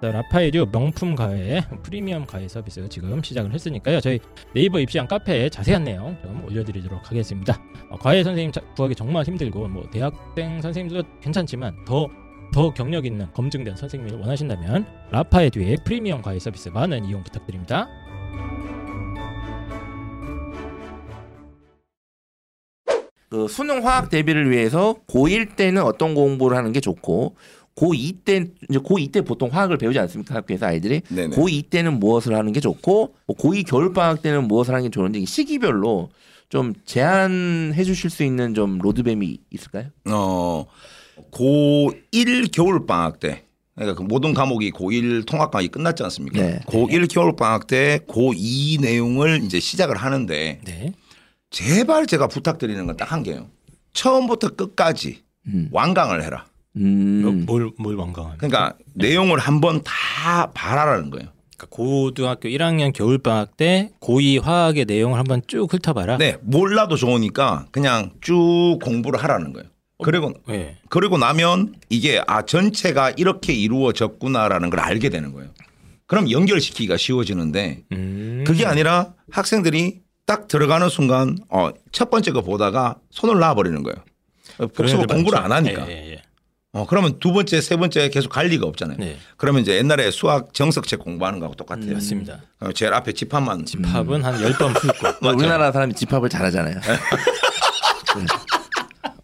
자, 라파에듀 명품 과외 프리미엄 과외 서비스 지금 시작을 했으니까요. 저희 네이버 입시한 카페에 자세한 내용 좀 올려드리도록 하겠습니다. 어, 과외 선생님 자- 구하기 정말 힘들고 뭐 대학생 선생님도 괜찮지만 더 더 경력 있는 검증된 선생님을 원하신다면 라파에듀의 프리미엄 과외 서비스 많은 이용 부탁드립니다. 그 수능 화학 대비를 위해서 고1 때는 어떤 공부를 하는 게 좋고 고2 때 이제 고2 때 보통 화학을 배우지 않습니까 학교에서 아이들이 네네. 고2 때는 무엇을 하는 게 좋고 뭐 고2 겨울 방학 때는 무엇을 하는 게 좋은지 이 시기별로 좀 제안해 주실 수 있는 좀 로드맵이 있을까요? 어, 고1 겨울 방학 때 그러니까 그 모든 과목이 고1 통합 과목이 끝났지 않습니까? 네. 고1 겨울 방학 때 고2 내용을 이제 시작을 하는데 네. 제발 제가 부탁드리는 건 딱 한 개요. 처음부터 끝까지 음. 완강을 해라. 음. 뭘, 뭘 완강합니까? 그러니까 내용을 한번 다 봐라라는 거예요. 그러니까 고등학교 1학년 겨울 방학 때 고2 화학의 내용을 한번 쭉 훑어봐라. 네, 몰라도 좋으니까 그냥 쭉 공부를 하라는 거예요. 그리고 네. 그리고 나면 이게 아 전체가 이렇게 이루어졌구나라는 걸 알게 되는 거예요. 그럼 연결시키기가 쉬워지는데 음. 그게 아니라 학생들이 딱 들어가는 순간 어, 첫 번째 거 보다가 손을 놔버리는 거예요. 어, 복습을 공부를 많죠. 안 하니까. 예, 예, 예. 어, 그러면 두 번째, 세 번째 계속 갈 리가 없잖아요. 네. 그러면 이제 옛날에 수학 정석책 공부하는 거하고 똑같아요. 맞습니다. 어, 제일 앞에 집합만 팝은 한 10번 풀고. 뭐 우리나라 사람이 집합을 잘하잖아요. 네.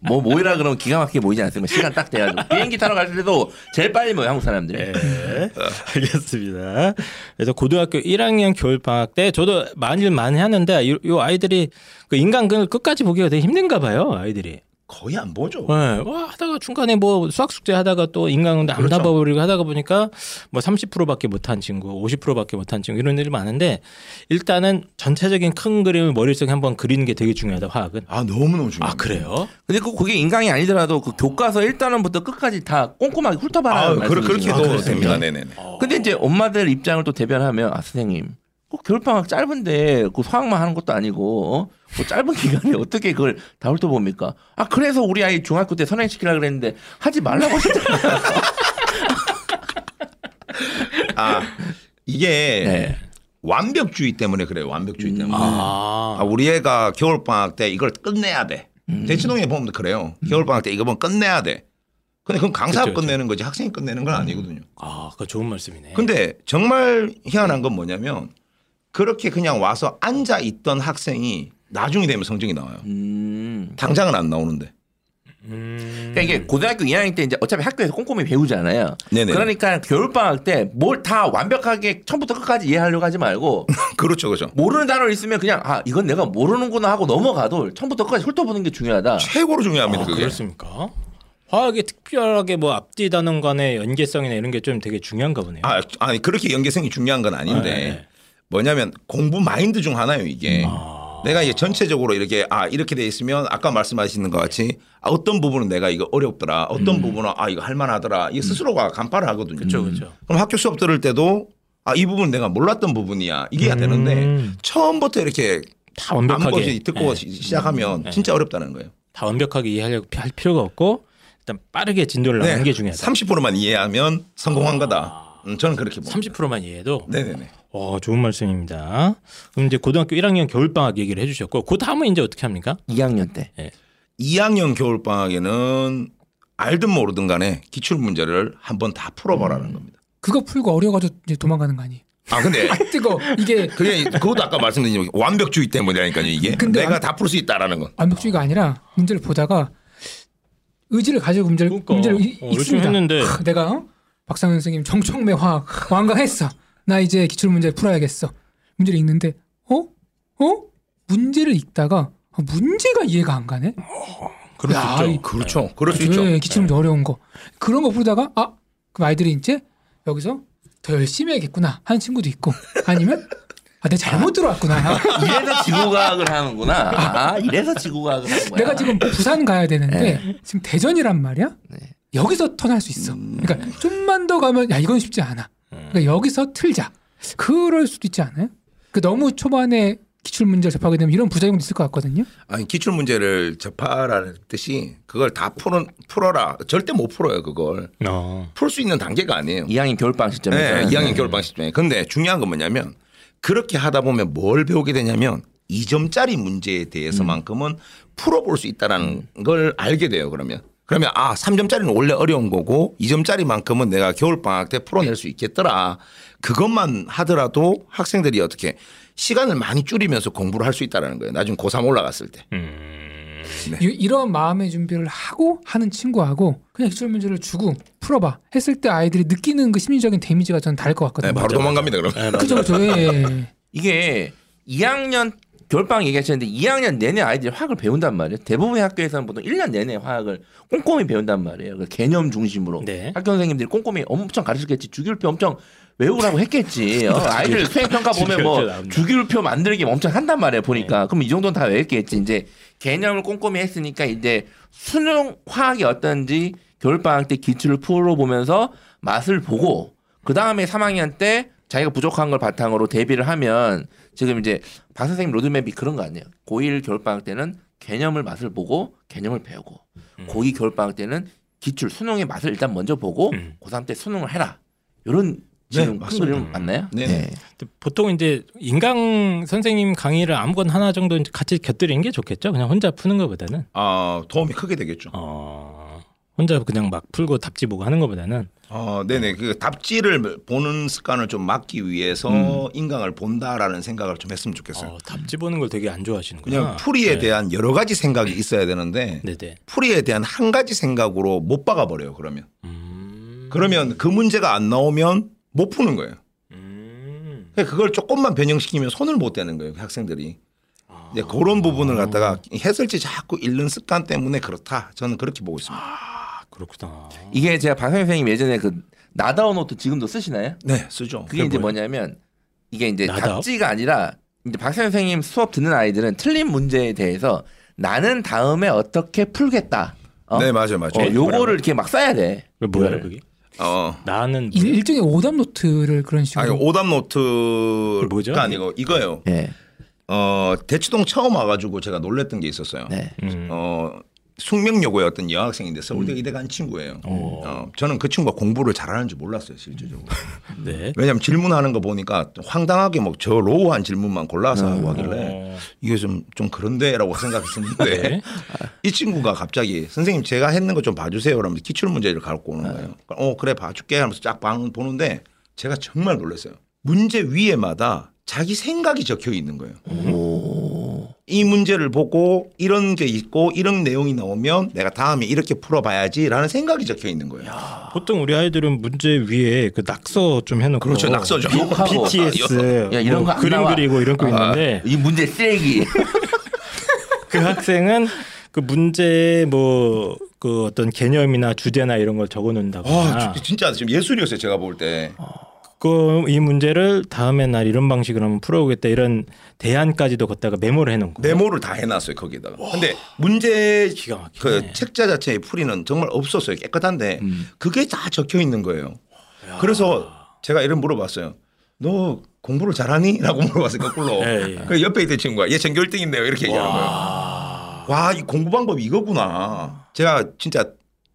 뭐 모이라 그러면 기가 막히게 모이지 않습니까? 시간 딱 돼가지고 비행기 타러 갈 때도 제일 빨리 모여 한국 사람들이. 네. 알겠습니다. 그래서 고등학교 1학년 겨울 방학 때 저도 많이 많이 하는데 이, 이 아이들이 그 인간극을 끝까지 보기가 되게 힘든가 봐요. 아이들이. 거의 안 보죠. 네. 와, 하다가 중간에 뭐 수학 숙제 하다가 또 인간극 안 그렇죠. 답아버리고 하다가 보니까 뭐 30%밖에 못한 친구, 50%밖에 못한 친구 이런 일이 많은데 일단은 전체적인 큰 그림을 머릿속에 한번 그리는 게 되게 중요하다. 화학은. 아 너무 너무 중요해요. 아 그래요? 근데 그 그게 인강이 아니더라도 그 교과서 1단원부터 끝까지 다 꼼꼼하게 아, 훑어봐라. 그렇게 그렇게 해도 그렇습니까? 됩니다. 네네 네. 근데 이제 엄마들 입장을 또 대변하면 아 선생님 꼭 겨울방학 짧은데 그 수학만 하는 것도 아니고 어? 뭐 짧은 기간에 어떻게 그걸 다 훑어봅니까? 아 그래서 우리 아이 중학교 때 선행시키라 그랬는데 하지 말라고 하셨잖아요. 아 이게 네. 완벽주의 때문에 그래요. 완벽주의 때문에. 아. 아, 우리 애가 겨울 방학 때 이걸 끝내야 돼. 음. 대치동에 보면 그래요. 겨울 방학 때 이거만 끝내야 돼. 근데 그건 강사가 그쵸, 그쵸. 끝내는 거지 학생이 끝내는 건 아니거든요. 아, 그거 좋은 말씀이네. 근데 정말 희한한 건 뭐냐면 그렇게 그냥 와서 앉아 있던 학생이 나중에 되면 성적이 나와요. 음. 당장은 안 나오는데. 음. 그러니까 이게 고등학교 2학년 때 이제 어차피 학교에서 꼼꼼히 배우잖아요. 네네. 그러니까 겨울 방학 때 뭘 다 완벽하게 처음부터 끝까지 이해하려고 하지 말고 그렇죠, 그렇죠. 모르는 단어 있으면 그냥 아 이건 내가 모르는구나 하고 넘어가도 처음부터 끝까지 훑어보는 게 중요하다. 최고로 중요합니다. 아, 그게. 그렇습니까? 화학이 특별하게 뭐 앞뒤 단원 간의 연계성이나 이런 게 좀 되게 중요한가 보네요. 아, 아니 그렇게 연계성이 중요한 건 아닌데 아, 네. 뭐냐면 공부 마인드 중 하나요 이게. 아. 내가 이제 전체적으로 이렇게 아 이렇게 돼 있으면 아까 말씀하시는 것 같이 아, 어떤 부분은 내가 이거 어렵더라, 어떤 부분은 아 이거 할만하더라. 이 스스로가 간파를 하거든요. 그렇죠, 그렇죠. 그럼 학교 수업 들을 때도 아 이 부분 내가 몰랐던 부분이야 이게 되는데 음, 처음부터 이렇게 다 완벽하게 듣고 예. 시- 시작하면 네. 진짜 어렵다는 거예요. 다 완벽하게 이해하려고 할 필요가 없고 일단 빠르게 진도를 나가는 게 중요하다. 30%만 이해하면 성공한 거다. 음, 저는 그렇게 봅니다. 30%만 이해해도 네네네. 어, 좋은 말씀입니다. 그럼 이제 고등학교 1학년 겨울 방학 얘기를 해주셨고 그 다음은 이제 어떻게 합니까? 2학년 때. 2학년 겨울 방학에는 알든 모르든 간에 기출 문제를 한번 다 풀어보라는 겁니다. 그거 풀고 어려가지고 이제 도망가는 거 아니에요? 아 근데 아 뜨거. 이게 그게 그것도 아까 말씀드린 완벽주의 때문이라니까요 이게 근데 내가 완- 다풀 수 있다라는 건. 완벽주의가 아니라 문제를 보다가 의지를 가지고 문제를 그러니까. 문제를 이- 어, 있습니다. 했는데. 하, 내가 어? 박상현 선생님 정청매 화학 완강했어. 나 이제 기출 문제 풀어야겠어. 문제를 읽는데 어? 어? 문제를 읽다가 아, 문제가 이해가 안 가네. 그럴 야, 수 있죠. 이- 그렇죠. 그럴 수 예, 있죠. 기출 문제 어려운 거 그런 거 풀다가 아 그럼 아이들이 이제 여기서 더 열심히 해야겠구나 하는 친구도 있고 아니면 아 내가 잘못 들어왔구나. 이래서 지구과학을 하는구나. 아, 이래서 지구과학을 하는 거야. 내가 지금 부산 가야 되는데 네. 지금 대전이란 말이야. 네. 여기서 턴할 수 있어. 음. 그러니까 좀만 더 가면 야 이건 쉽지 않아. 그러니까 여기서 틀자. 그럴 수도 있지 않아요? 그 너무 초반에 기출 문제를 접하게 되면 이런 부작용도 있을 것 같거든요. 아니 기출 문제를 접하라는 뜻이 그걸 다 풀어 풀어라 절대 못 풀어요 그걸 어. 풀수 있는 단계가 아니에요. 2학년 겨울방학 시점에서. 네, 2학년 겨울방학 시점에. 근데 중요한 건 뭐냐면 그렇게 하다 보면 뭘 배우게 되냐면 2점짜리 문제에 대해서만큼은 풀어볼 수 있다라는 걸 알게 돼요. 그러면 그러면 아 3점짜리는 원래 어려운 거고 2점짜리만큼은 내가 겨울방학 때 풀어낼 수 있겠더라. 그것만 하더라도 학생들이 어떻게 시간을 많이 줄이면서 공부를 할 수 있다라는 거예요. 나중에 고3 올라갔을 때. 음. 네. 이, 이런 마음의 준비를 하고 하는 친구하고 그냥 기출 문제를 주고 풀어봐 했을 때 아이들이 느끼는 그 심리적인 데미지가 저는 다를 것 네, 같거든요. 바로 도망갑니다. 그럼. 네. 그죠, 그죠. 예. 이게 2학년 겨울방학 얘기하셨는데 2학년 내내 아이들이 화학을 배운단 말이에요. 대부분의 학교에서는 보통 1년 내내 화학을 꼼꼼히 배운단 말이에요. 그 개념 중심으로. 네. 학교 선생님들이 꼼꼼히 엄청 가르쳤겠지. 주기율표 엄청 외우라고 했겠지. 어, 아이들 수행 평가 보면 뭐 주기율표 만들기 엄청 한단 말이에요. 보니까. 그럼 이 정도는 다 외웠겠지. 이제 개념을 꼼꼼히 했으니까 이제 수능 화학이 어떤지 겨울방학 때 기출을 풀어보면서 맛을 보고 그 다음에 3학년 때 자기가 부족한 걸 바탕으로 대비를 하면 지금 이제 박 선생님 로드맵이 그런 거 아니에요. 고1 겨울방학 때는 개념을 맛을 보고 개념을 배우고 고2 겨울방학 때는 기출 수능의 맛을 일단 먼저 보고 음. 고3 때 수능을 해라. 이런 지금 큰 맞습니다. 그림 맞나요? 네. 근데 보통 이제 인강 선생님 강의를 아무거나 하나 정도 같이 곁들이는 게 좋겠죠. 그냥 혼자 푸는 것보다는 아, 도움이 크게 되겠죠. 어, 혼자 그냥 막 풀고 답지 보고 하는 것보다는 어, 네네. 그 답지를 보는 습관을 좀 막기 위해서 음. 인강을 본다라는 생각을 좀 했으면 좋겠어요. 어, 답지 보는 걸 되게 안 좋아하시는구나. 그냥 풀이에 네. 대한 여러 가지 생각이 있어야 되는데 네네. 풀이에 대한 한 가지 생각으로 못 박아버려요. 그러면 음. 그러면 그 문제가 안 나오면 못 푸는 거예요. 음. 그러니까 그걸 조금만 변형시키면 손을 못 대는 거예요. 그 학생들이. 아. 이제 그런 부분을 갖다가 해설지 자꾸 읽는 습관 때문에 그렇다. 저는 그렇게 보고 있습니다. 아 그렇구나. 이게 제가 박 선생님 예전에 그 나다어 노트 지금도 쓰시나요? 네, 쓰죠. 그게 이제 뭐예요? 뭐냐면 이게 이제 나다어? 답지가 아니라 이제 박 선생님 수업 듣는 아이들은 틀린 문제에 대해서 나는 다음에 어떻게 풀겠다. 어? 네, 맞아요, 맞아요. 어, 요거를 이렇게 막 써야 돼. 그 뭐야. 그게? 어. 나는 일, 일종의 오답 노트를 그런 식으로 아니 오답? 노트가 아니고 이거예요. 예. 어 대치동 처음 와가지고 제가 놀랬던 게 있었어요. 네. 음. 어 숙명여고의 어떤 여학생인데 서울대 의대 간 친구예요. 오. 어, 저는 그 친구가 공부를 잘하는 줄 몰랐어요 실질적으로. 네. 왜냐하면 질문하는 거 보니까 황당하게 막 저 low한 질문만 골라서 하고 하길래 어. 이게 좀 좀 그런데라고 생각했었는데 네. 이 친구가 갑자기 선생님 제가 했는 거 좀 봐주세요. 그러면서 기출 문제를 갖고 오는 거예요. 어 그래 봐줄게 하면서 쫙 봐- 보는데 제가 정말 놀랐어요. 문제 위에마다 자기 생각이 적혀 있는 거예요. 오. 이 문제를 보고 이런 게 있고 이런 내용이 나오면 내가 다음에 이렇게 풀어봐야지라는 생각이 적혀 있는 거예요. 보통 우리 아이들은 문제 위에 그 낙서 좀 해놓고 그렇죠, 낙서죠. 욕하고. BTS 야, 이런 뭐 거안 그림 나와. 그리고 이런 거 있는데 이 문제 쓰레기. 그 학생은 그 문제 뭐 그 어떤 개념이나 주제나 이런 걸 적어놓는다거나 아, 저- 진짜 지금 예술이었어요. 제가 볼 때. 그 이 문제를 다음에 날 이런 방식으로 한번 풀어보겠다 이런 대안까지도 걷다가 메모를 해놓고 메모를 다 해놨어요 거기다가. 근데 문제. 그 책자 자체의 풀이는 정말 없었어요. 깨끗한데 음. 그게 다 적혀 있는 거예요. 그래서 제가 이런 물어봤어요. 너 공부를 잘하니? 라고 물어봤어요 거꾸로. 예, 예. 그 옆에 있던 친구가 얘 전교 1등인데요 이렇게 얘기하는 거예요. 와, 이 공부 방법이 이거구나. 제가 진짜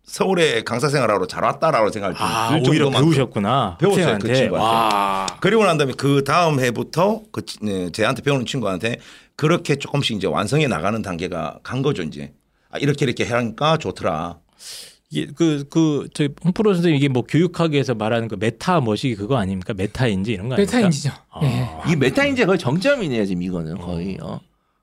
서울에 강사 생활하러 잘 왔다라고 생각할 때 아, 오히려 배우셨구나. 배웠어요, 그. 친구한테. 와. 그리고 난 다음에 그 다음 해부터 그 치- 네, 제한테 배우는 친구한테 그렇게 조금씩 이제 완성해 나가는 단계가 간 거죠 이제. 아, 이렇게 이렇게 하니까 좋더라. 이게 그 그 저희 홍프로 선생님 이게 뭐 교육학에서 말하는 그 메타 머시기 그거 아닙니까? 메타인지 이런 거 아닙니까? 메타인지죠. 예. 이 메타인지 거의 정점이네요 지금 이거는 거의. 어.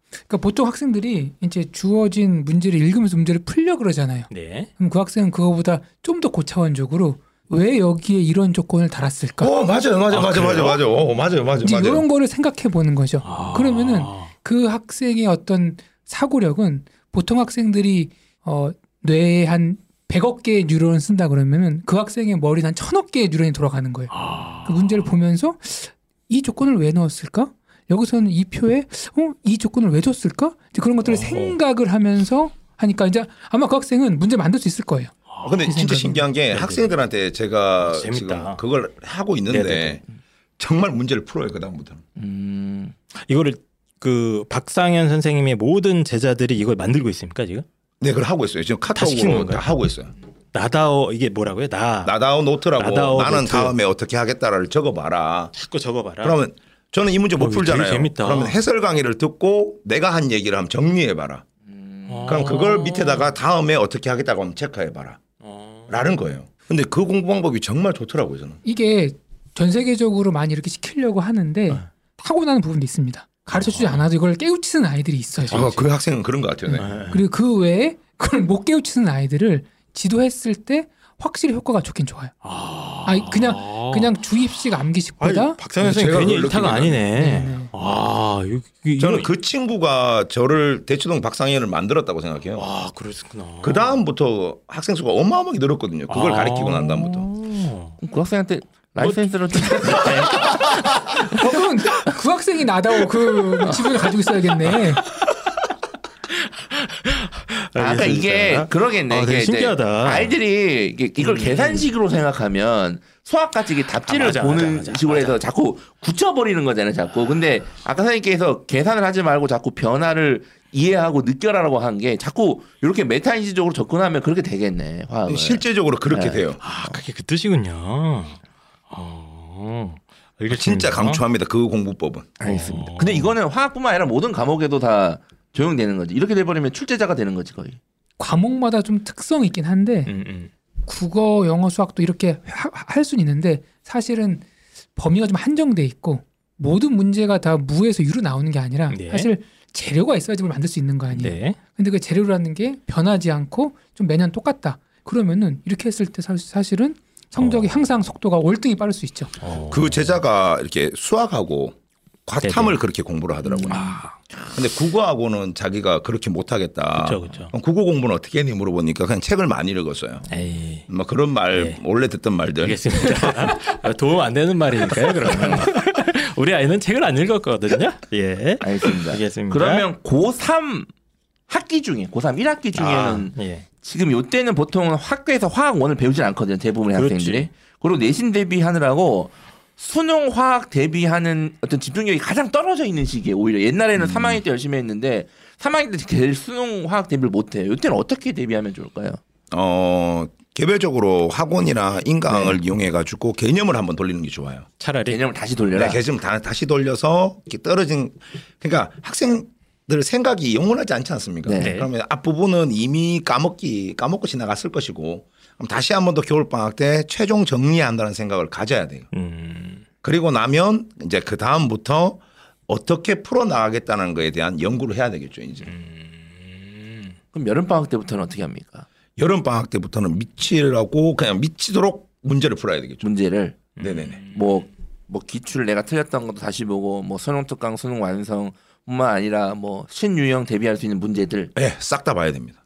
그러니까 보통 학생들이 이제 주어진 문제를 읽으면서 문제를 풀려 그러잖아요. 네. 그럼 그 학생은 그거보다 좀 더 고차원적으로 왜 여기에 이런 조건을 달았을까? 어 맞아요 맞아요 맞아요 맞아요 맞아요 어, 맞아요 맞아요 이제 맞아요. 이런 거를 생각해 보는 거죠. 아. 그러면은 그 학생의 어떤 사고력은 보통 학생들이 어 뇌에 한 100억 개의 뉴런을 쓴다 그러면은 그 학생의 머리는 한 천억 개의 뉴런이 돌아가는 거예요. 아. 그 문제를 보면서 이 조건을 왜 넣었을까? 여기서는 이 표에 어, 이 조건을 왜 줬을까? 이제 그런 것들을 어. 생각을 하면서 하니까 이제 아마 그 학생은 문제 만들 수 있을 거예요. 어, 근데 그 진짜 생각은. 신기한 게 학생들한테 제가 재밌다. 지금 그걸 하고 있는데 네네네. 정말 문제를 풀어요 그 다음부터는. 음. 이거를 그 박상현 선생님의 모든 제자들이 이걸 만들고 있습니까 지금? 네, 그걸 하고 있어요. 지금 다 시키는 카톡으로 다 건가요? 하고 있어요. 나다어 이게 뭐라고요? 나 나다어 노트라고 나다어 나는 노트. 다음에 어떻게 하겠다를 적어봐라. 자꾸 적어봐라. 그러면 저는 이 문제 못 어, 풀잖아요. 재밌다. 그러면 해설 강의를 듣고 내가 한 얘기를 한번 정리해봐라. 어. 그럼 그걸 밑에다가 다음에 어떻게 하겠다고 한번 체크해봐라. 어. 라는 거예요. 근데 그 공부 방법이 정말 좋더라고요 저는. 이게 전 세계적으로 많이 이렇게 시키려고 하는데 네. 타고나는 부분도 있습니다. 가르쳐 주지 않아도 이걸 깨우치는 아이들이 있어요. 아, 그 학생은 그런 것 같아요. 네. 네. 그리고 그 외에 그걸 못 깨우치는 아이들을 지도했을 때 확실히 효과가 좋긴 좋아요. 아, 아니, 그냥 그냥 주입식 암기식보다 박상현 선생님 괜히 일타가. 아니네. 네, 네. 아, 이거, 이거, 저는 그 친구가 저를 대치동 박상현을 만들었다고 생각해요. 아, 그렇구나. 그 다음부터 학생 수가 어마어마하게 늘었거든요. 그걸 아. 가리키고 난 다음부터. 그 학생한테 라이센스를 좀 어, 그럼 그 학생이 나다고 그 지분을 가지고 있어야겠네. 아까 이게 그러겠네. 아, 되게 이게 신기하다. 아이들이 이걸 음. 계산식으로 생각하면 이게 답지를 아, 맞아, 보는 맞아, 맞아, 식으로 맞아. 해서 자꾸 굳혀버리는 거잖아요. 자꾸. 근데 아까 선생님께서 계산을 하지 말고 자꾸 변화를 이해하고 느껴라라고 한 게 자꾸 이렇게 메타인지적으로 접근하면 그렇게 되겠네. 화학을. 실제적으로 그렇게 네. 돼요. 아, 그게 그 뜻이군요. 어. 알겠습니다. 진짜 강추합니다. 그 공부법은. 알겠습니다. 어. 근데 이거는 화학뿐만 아니라 모든 과목에도 다 적용되는 거지. 이렇게 돼버리면 출제자가 되는 거지 거의. 과목마다 좀 특성이 있긴 한데 음, 음. 국어, 영어, 수학도 이렇게 할 수는 있는데 사실은 범위가 좀 한정돼 있고 모든 문제가 다 무에서 유로 나오는 게 아니라 네. 사실 재료가 있어야지 뭘 만들 수 있는 거 아니에요. 네. 근데 그 재료라는 게 변하지 않고 좀 매년 똑같다. 그러면은 이렇게 했을 때 사- 사실은 성적이 어. 항상 속도가 월등히 빠를 수 있죠. 어. 그 제자가 이렇게 수학하고 과탐을 네네. 그렇게 공부를 하더라고요. 아, 근데 국어하고는 자기가 그렇게 못하겠다. 그렇죠, 그렇죠. 그럼 국어 공부는 어떻게 했니 물어보니까 그냥 책을 많이 읽었어요. 에이. 뭐 그런 말 네. 원래 듣던 말들. 알겠습니다. 도움 안 되는 말이니까요, 그러면. 우리 아이는 책을 안 읽었거든요. 예. 알겠습니다. 알겠습니다. 그러면 고3 학기 중에 고3 1학기 중에는 아, 예. 지금 요때는 보통 학교에서 화학원을 배우진 않거든요. 대부분의 그렇지. 학생들이. 그리고 내신 대비하느라고 수능 화학 대비하는 어떤 집중력이 가장 떨어져 있는 시기에 오히려 옛날에는 음. 3학년 때 열심히 했는데 3학년 때 제일 수능 화학 대비를 못 해요. 요때는 어떻게 대비하면 좋을까요? 어 개별적으로 학원이나 인강을 네. 이용해 가지고 개념을 한번 돌리는 게 좋아요. 차라리 개념을 다시 돌려라. 네, 개념 다, 다시 돌려서 이렇게 떨어진 그러니까 학생들 생각이 영원하지 않지 않습니까? 네. 그러면 앞부분은 이미 까먹기 까먹고 지나갔을 것이고 다시 한 번 더 겨울 방학 때 최종 정리한다는 생각을 가져야 돼요. 음. 그리고 나면 이제 그 다음부터 어떻게 풀어 나가겠다는 거에 대한 연구를 해야 되겠죠. 이제 음. 그럼 여름 방학 때부터는 어떻게 합니까? 여름 방학 때부터는 미치라고 그냥 미치도록 문제를 풀어야 되겠죠. 문제를 네네네. 뭐, 뭐 기출 내가 틀렸던 것도 다시 보고 뭐 수능 특강 수능 완성 뿐만 아니라 뭐 신유형 대비할 수 있는 문제들 네, 싹 다 봐야 됩니다.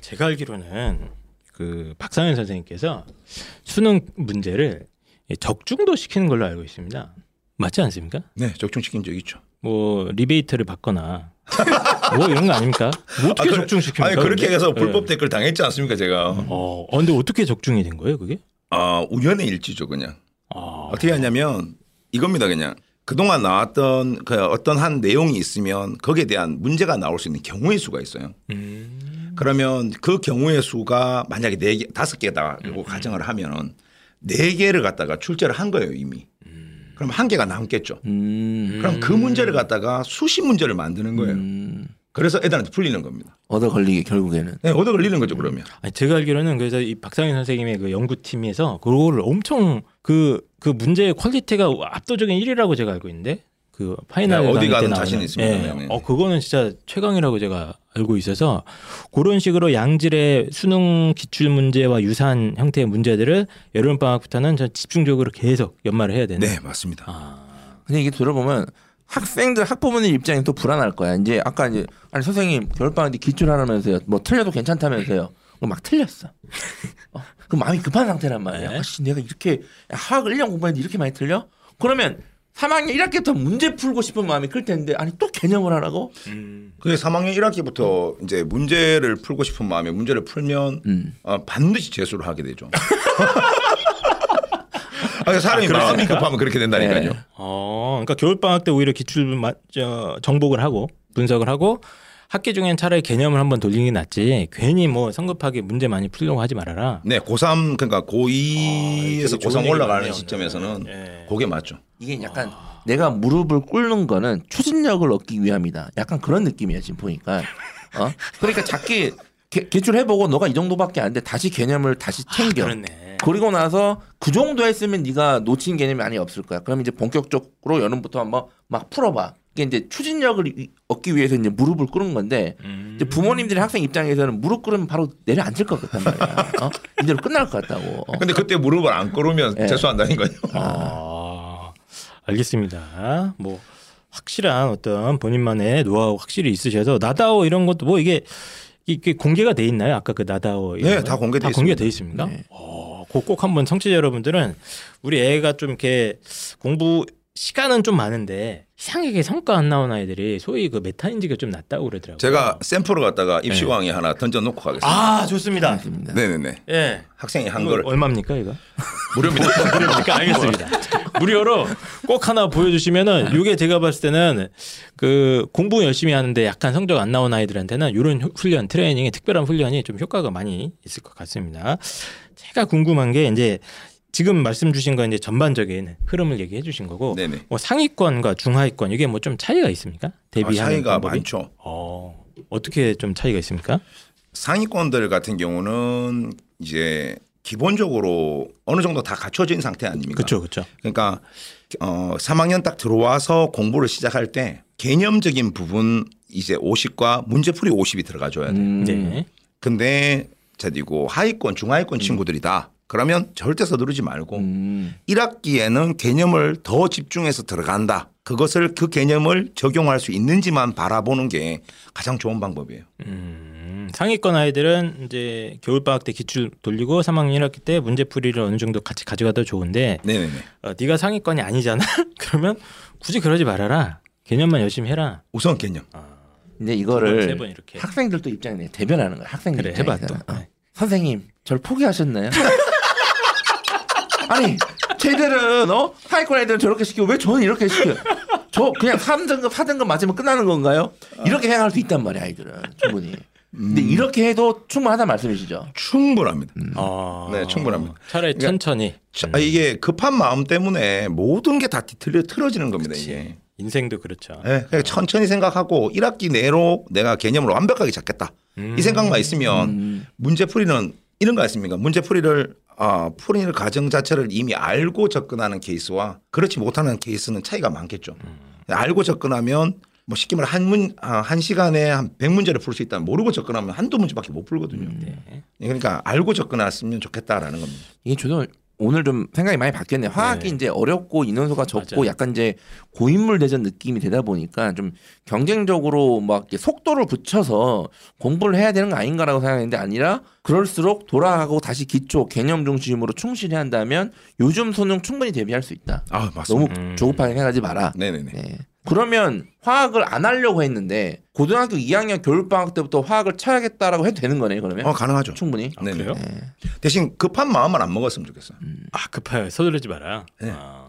제가 알기로는 그 박상현 선생님께서 수능 문제를 적중도 시키는 걸로 알고 있습니다. 맞지 않습니까? 네, 적중시킨 적 있죠. 뭐 리베이트를 받거나 뭐 이런 거 아닙니까? 뭐 어떻게 아, 그- 적중시킵니까? 아니 그렇게 근데? 해서 네. 불법 댓글 당했지 않습니까 제가? 어, 어, 근데 어떻게 적중이 된 거예요, 그게? 아 우연의 일치죠 그냥. 아, 어떻게 하냐면 이겁니다 그냥 그동안 나왔던 그 어떤 한 내용이 있으면 거기에 대한 문제가 나올 수 있는 경우의 수가 있어요. 그러면 그 경우의 수가 만약에 네 개, 다섯 개다라고 가정을 하면은 네 개를 갖다가 출제를 한 거예요 이미. 그럼 한 개가 남겠죠. 음, 그럼 그 문제를 갖다가 수십 문제를 만드는 거예요. 음, 그래서 애들한테 풀리는 겁니다. 얻어 걸리게 결국에는. 네, 얻어 걸리는 거죠 그러면. 아니, 제가 알기로는 그래서 이 박상현 선생님의 그 연구팀에서 그거를 엄청 그, 그 문제의 quality가 압도적인 1위라고 제가 알고 있는데 그 final 네, 어디 가든 나오는- 자신 있습니다. 예. 네, 네. 어 그거는 진짜 최강이라고 제가 알고 있어서 그런 식으로 양질의 수능 기출 문제와 유사한 형태의 문제들을 여름 방학부터는 저 집중적으로 계속 연마를 해야 되는. 네 맞습니다. 아, 근데 이게 들어보면 학생들 학부모님 입장이 또 불안할 거야. 이제 아까 이제 아니 선생님 겨울 방학 때 기출하라면서요. 뭐 틀려도 괜찮다면서요. 그럼 막 틀렸어. 어, 그 마음이 급한 상태란 말이야. 네. 아 씨 내가 이렇게 화학을 1년 공부했는데 이렇게 많이 틀려? 그러면 3학년 1학기부터 문제 풀고 싶은 마음이 클 텐데 아니 또 개념을 하라고? 그게 3학년 1학기부터 이제 문제를 풀고 싶은 마음에 문제를 풀면 음. 어, 반드시 재수를 하게 되죠. 아, 사람이 마음이 급하면 그렇게 된다니까요. 네. 어, 그러니까 겨울 방학 때 오히려 기출 정복을 하고 분석을 하고 학기 중엔 차라리 개념을 한번 돌리는 게 낫지. 괜히 뭐 성급하게 문제 많이 풀려고 하지 말아라. 네, 고3 그러니까 아, 고2에서 되게 좋은 고3 얘기 올라가는. 시점에서는 네. 그게 맞죠. 이게 약간 내가 무릎을 꿇는 거는 추진력을 얻기 위함이다. 약간 그런 느낌이야 지금 보니까. 어? 그러니까 작게 개, 기출해보고 너가 이 정도밖에 안 돼. 다시 개념을 다시 챙겨. 그렇네. 그리고 나서 그 정도 했으면 네가 놓친 개념이 많이 없을 거야. 그럼 이제 본격적으로 여름부터 한번 막 풀어봐. 이게 이제 추진력을 이- 얻기 위해서 이제 무릎을 꿇은 건데 음. 이제 부모님들이 학생 입장에서는 무릎 꿇으면 바로 내려앉을 것 같단 말이야. 어? 이대로 끝날 것 같다고. 어. 근데 그때 무릎을 안 꿇으면 네. 재수한다는 거예요. 아, 알겠습니다. 뭐 확실한 어떤 본인만의 노하우 확실히 있으셔서 나다오 이런 것도 뭐 이게 이게 공개가 돼 있나요? 아까 그 나다오 네, 거? 다 공개돼 다 있습니다. 공개돼 있습니까? 네. 어, 그거 꼭 한번 청취자 여러분들은 우리 애가 좀 이렇게 공부 시간은 좀 많은데 이상하게 성과 안 나온 아이들이 소위 그 메타 인지가 좀 낮다고 그러더라고요. 제가 샘플을 갖다가 입시광에 하나 던져놓고 가겠습니다. 아 좋습니다. 맞습니다. 네네네. 예. 학생이 한 이거 걸 얼마입니까 이거? 무료입니다. 무료니까 알겠습니다. 무료로 꼭 하나 보여주시면은 이게 제가 봤을 때는 그 공부 열심히 하는데 약간 성적 안 나온 아이들한테는 이런 훈련 트레이닝의 특별한 훈련이 좀 효과가 많이 있을 것 같습니다. 제가 궁금한 게 이제 지금 말씀 주신 건 이제 전반적인 흐름을 얘기해 주신 거고 네네. 뭐 상위권과 중하위권 이게 뭐 좀 차이가 있습니까? 아, 대비하는 차이가 방법이? 많죠. 어, 어떻게 좀 차이가 있습니까? 상위권들 같은 경우는 이제 기본적으로 어느 정도 다 갖춰진 상태 아닙니까? 그렇죠, 그렇죠. 그러니까 어 3학년 딱 들어와서 공부를 시작할 때 개념적인 부분 이제 50과 문제풀이 50이 들어가줘야 돼. 음. 네. 근데 저디고 하위권, 중하위권 친구들이다. 그러면 절대 서두르지 말고 음. 1학기에는 개념을 더 집중해서 들어간다. 그것을 그 개념을 적용할 수 있는지만 바라보는 게 가장 좋은 방법이에요. 음, 상위권 아이들은 이제 겨울 방학 때 기출 돌리고 3학년 1학기 때 문제풀이를 어느 정도 같이 가져가도 좋은데 네네네. 어, 네가 상위권이 아니잖아. 그러면 굳이 그러지 말아라. 개념만 열심히 해라. 우선 개념. 근데 세 이거를 번 이렇게. 학생들도 입장에 대변하는 거야. 학생들 그래. 또. 어. 네. 선생님, 저를 포기하셨나요? 아니, 쟤들은 어 하이권 애들은 저렇게 시키고 왜 저는 이렇게 시켜요? 저 그냥 3등급, 4등급 맞으면 끝나는 건가요? 이렇게 생각할 수 있단 말이야, 아이들은 충분히. 근데 이렇게 해도 충분하다 말씀이시죠? 충분합니다. 아, 네, 충분합니다. 차라리 그러니까- 천천히 자, 이게 급한 마음 때문에 모든 게 다 뒤틀려 틀어지는 겁니다. 이게. 인생도 그렇죠. 네, 그냥 천천히 생각하고 1학기 내로 내가 개념을 완벽하게 잡겠다. 이 생각만 있으면 음. 문제풀이는 이런 거 있습니까? 문제풀이를 아, 풀이는 과정 자체를 이미 알고 접근하는 케이스와 그렇지 못하는 케이스는 차이가 많겠죠. 알고 접근하면 뭐 쉽게 말해 한 문, 아, 한 시간에 한 100문제를 풀 수 있다면 모르고 접근하면 한두 문제밖에 못 풀거든요. 네. 그러니까 알고 접근했으면 좋겠다라는 겁니다. 이게 저도 오늘 좀 생각이 많이 바뀌었네요. 화학이 네. 이제 어렵고 인원수가 적고 맞아요. 약간 이제 고인물 대전 느낌이 되다 보니까 좀 경쟁적으로 막 속도를 붙여서 공부를 해야 되는 거 아닌가라고 생각했는데 아니라 그럴수록 돌아가고 다시 기초 개념 중심으로 충실히 한다면 요즘 수능 충분히 대비할 수 있다. 아, 너무 맞습니다. 음. 조급하게 생각하지 마라. 네네네. 네. 그러면 화학을 안 하려고 했는데 고등학교 2학년 겨울방학 때부터 화학을 쳐야겠다라고 해도 되는 거네요. 그러면 어, 가능하죠. 충분히. 아, 네네. 그래요? 네. 대신 급한 마음만 안 먹었으면 좋겠어요. 아 급해요. 서두르지 마라. 네. 아,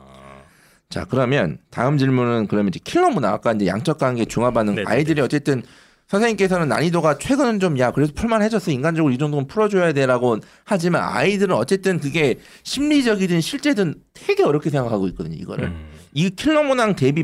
자 그러면 다음 질문은 그러면 이제 킬러 문항 아까 이제 양적 관계 중화 반응 네네네. 아이들이 어쨌든 선생님께서는 난이도가 최근은 좀 야 그래도 풀만해졌어 인간적으로 이 정도는 풀어줘야 돼라고 하지만 아이들은 어쨌든 그게 심리적이든 실제든 되게 어렵게 생각하고 있거든요 이거를 음. 이 킬러 문항 대비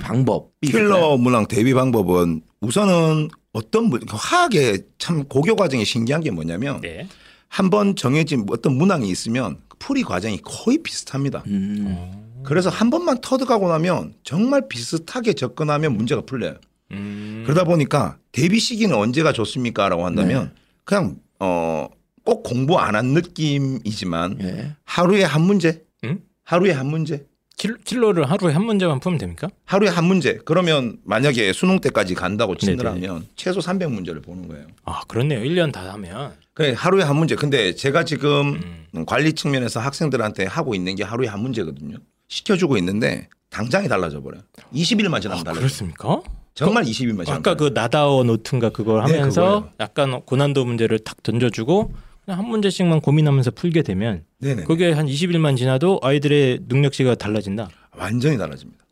있을까요? 킬러 문항 대비 방법은 우선은 어떤 문- 화학의 참 고교 과정이 신기한 게 뭐냐면 네. 한번 정해진 어떤 문항이 있으면 풀이 과정이 거의 비슷합니다. 음. 그래서 한 번만 터득하고 나면 정말 비슷하게 접근하면 문제가 풀려요. 음. 그러다 보니까 대비 시기는 언제가 좋습니까 라고 한다면 그냥 어 꼭 공부 안 한 느낌이지만 예. 하루에 한 문제, 음? 하루에 한 문제, 킬, 킬러를 하루에 한 문제만 풀면 됩니까? 하루에 한 문제. 그러면 만약에 수능 때까지 간다고. 치느라면 최소 300문제를 보는 거예요. 아 그렇네요. 1년 다 하면. 그래 하루에 한 문제. 근데 제가 지금 음. 관리 측면에서 학생들한테 하고 있는 게 하루에 한 문제거든요. 시켜주고 있는데 당장이 달라져 버려요. 20일만 지나면 달라져. 요 그렇습니까? 정말 20일만 지나면. 아까 그 나다워 노트인가 그걸 네, 하면서 그거예요. 약간 고난도 문제를 탁 던져주고 그냥 한 문제씩만 고민하면서 풀게 되면 네네. 그게 한 20일만 지나도 아이들의 능력치가 달라진다. 완전히 달라집니다.